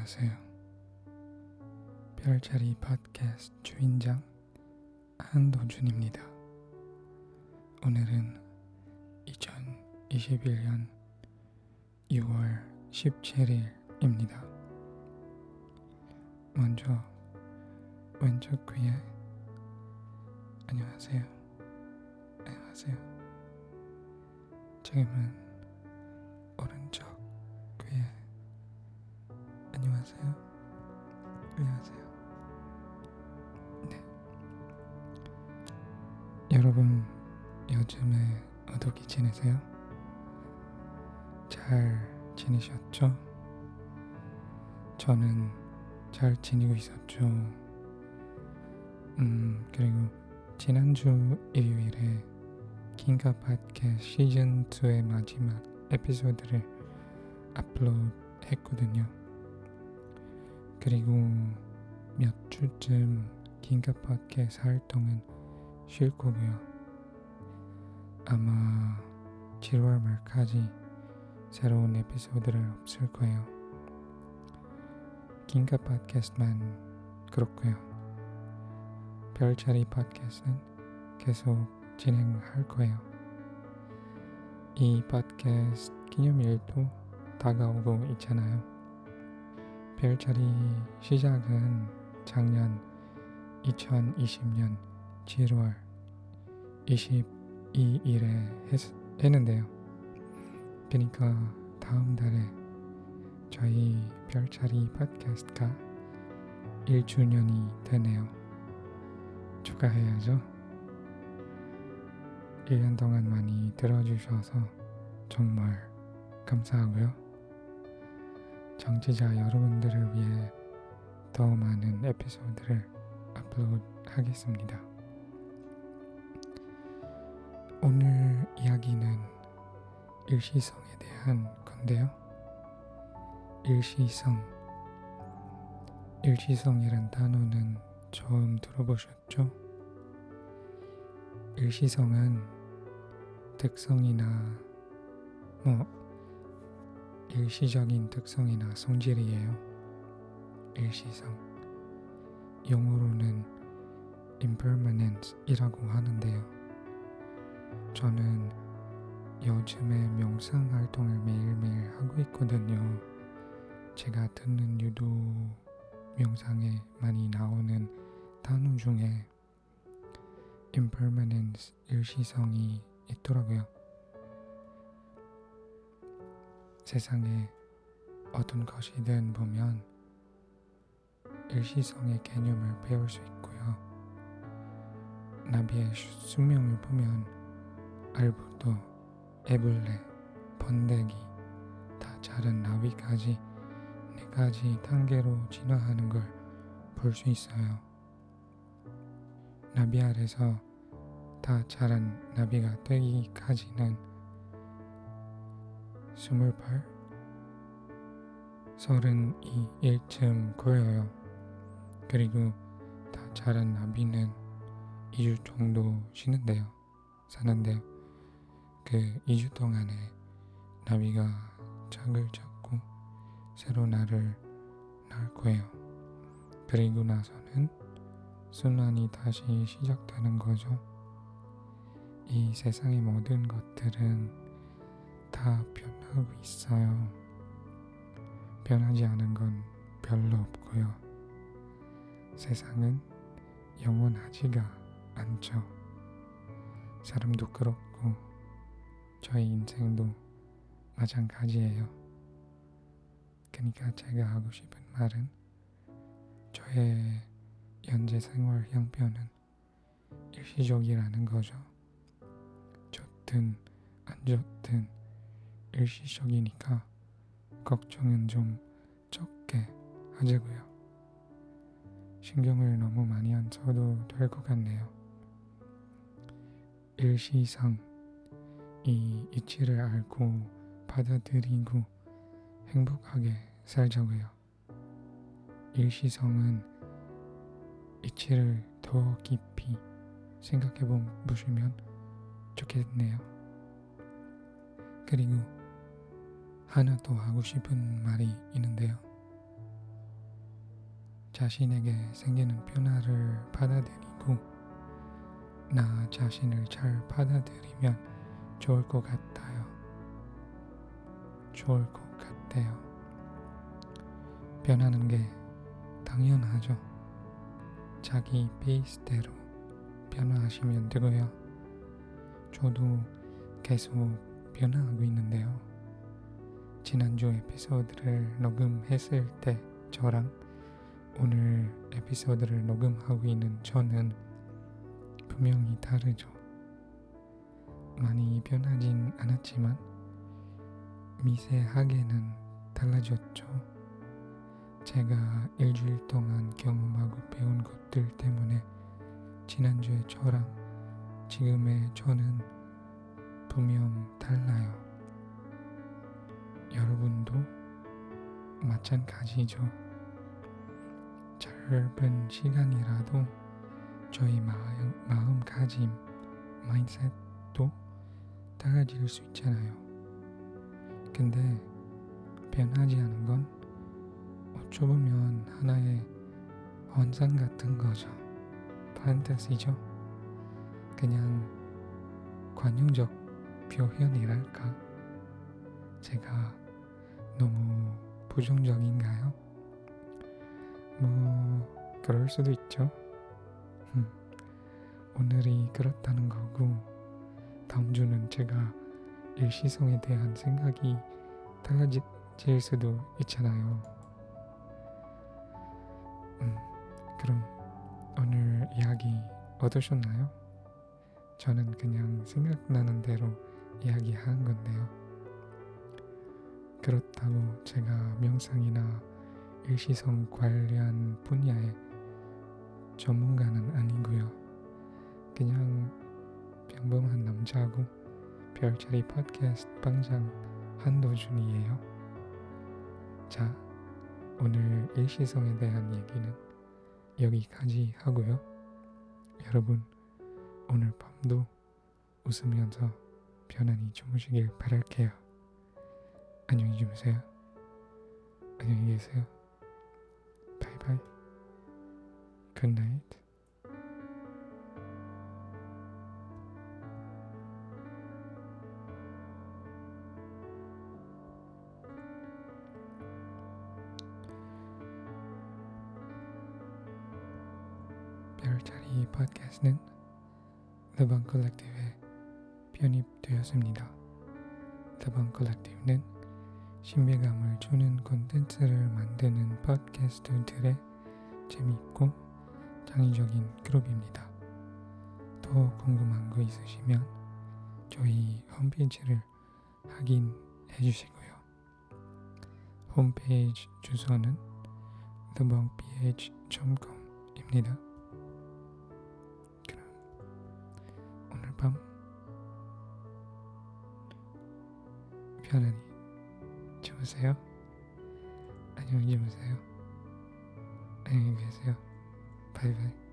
안녕하세요. 별자리 팟캐스트 주인장 한도준입니다. 오늘은 2021년 6월 17일입니다. 먼저 왼쪽 귀에 안녕하세요. 안녕하세요. 지금은 오른쪽 안녕하세요. 안녕하세요. 네. 여러분 요즘에 어떻게 지내세요? 잘 지내셨죠? 저는 잘 지내고 있었죠. 음, 그리고 지난주 일요일에 긴가 팟캐스트 시즌 2의 마지막 에피소드를 업로드 했거든요. 그리고 몇 주쯤 긴가 팟캐스트 활동은 쉴 거고요. 아마 7월 말까지 새로운 에피소드를 없을 거예요. 긴가 팟캐스트만 그렇고요. 별자리 팟캐스트는 계속 진행할 거예요. 이 팟캐스트 기념일도 다가오고 있잖아요. 별자리 시작은 작년 2020년 7월 22일에 했, 했는데요. 그러니까 다음 달에 저희 별자리 팟캐스트가 1주년이 되네요. 축하해야죠. 1년 동안 많이 들어주셔서 정말 감사하고요. 정치자 여러분들을 위해 더 많은 에피소드를 업로드 하겠습니다. 오늘 이야기는 일시성에 대한 건데요. 일시성. 일시성이란 단어는 처음 들어보셨죠? 일시성은 특성이나 뭐 일시적인 특성이나 성질이에요. 일시성. 영어로는 impermanence이라고 하는데요. 저는 요즘에 명상 활동을 매일매일 하고 있거든요. 제가 듣는 유도 명상에 많이 나오는 단어 중에 impermanence 일시성이 있더라고요. 세상에 어떤 것이든 보면 일시성의 개념을 배울 수 있고요. 나비의 수명을 보면 알부도 애벌레, 번데기, 다 자른 나비까지 네 가지 단계로 진화하는 걸 볼 수 있어요. 나비 아래서 다 자란 나비가 되기까지는 스물팔, 서른이 일쯤 걸려요. 그리고 다 자란 나비는 2주 정도 쉬는데요. 사는데요. 그 2주 동안에 나비가 짝을 잡고 새로 나를 낳을 거예요. 그리고 나서는 순환이 다시 시작되는 거죠. 이 세상의 모든 것들은 다변 하고 있어요. 변하지 않은 건 별로 없고요. 세상은 영원하지가 않죠. 사람도 그렇고 저희 인생도 마찬가지예요. 그러니까 제가 하고 싶은 말은 저의 현재 생활 형편은 일시적이라는 거죠. 좋든 안 좋든 일시적이니까 걱정은 좀 적게 하자고요. 신경을 너무 많이 안 써도 될 것 같네요. 일시상 이 이치를 알고 받아들이고 행복하게 살자고요. 일시성은 이치를 더 깊이 생각해 보시면 좋겠네요. 그리고 하나 더 하고 싶은 말이 있는데요. 자신에게 생기는 변화를 받아들이고 나 자신을 잘 받아들이면 좋을 것 같아요. 좋을 것 같아요. 변하는 게 당연하죠. 자기 페이스대로 변화하시면 되고요. 저도 계속 변화하고 있는데요. 지난주 에피소드를 녹음했을 때 저랑 오늘 에피소드를 녹음하고 있는 저는 분명히 다르죠. 많이 변하진 않았지만 미세하게는 달라졌죠. 제가 일주일 동안 경험하고 배운 것들 때문에 지난주에 저랑 지금의 저는 분명 달라요. 여러분도 마찬가지죠. 짧은 시간이라도 저희 마음, 마음가짐, 마인셋도 달라질 수 있잖아요. 근데 변하지 않은 건 어쩌보면 하나의 환상 같은 거죠. 판타시죠. 그냥 관용적 표현이랄까. 제가 너무 부정적인가요? 뭐, 그럴 수도 있죠. 오늘이 그렇다는 거고, 다음 주는 제가 일시성에 대한 생각이 달라질 수도 있잖아요. 음, 그럼 오늘 이야기 어떠셨나요? 저는 그냥 생각나는 대로 이야기한 건데요. 그렇다고 제가 명상이나 일시성 관련 분야의 전문가는 아니고요. 그냥 평범한 남자고 별자리 팟캐스트 방장 한도준이에요. 자, 오늘 일시성에 대한 얘기는 여기까지 하고요. 여러분, 오늘 밤도 웃으면서 편안히 주무시길 바랄게요. 안녕히 주무세요. 안녕히 계세요. 바이바이. 굿나잇. 별자리 팟캐스트는 더방 컬렉티브에 편입되었습니다. 더방 컬렉티브는 신비감을 주는 콘텐츠를 만드는 팟캐스트들의 재미있고 창의적인 그룹입니다. 더 궁금한 거 있으시면 저희 홈페이지를 확인해 주시고요. 홈페이지 주소는 thebunkph.com입니다. 그럼 오늘 밤 편안히 주무세요. 안녕히 주무세요. 안녕히 계세요. 바이바이.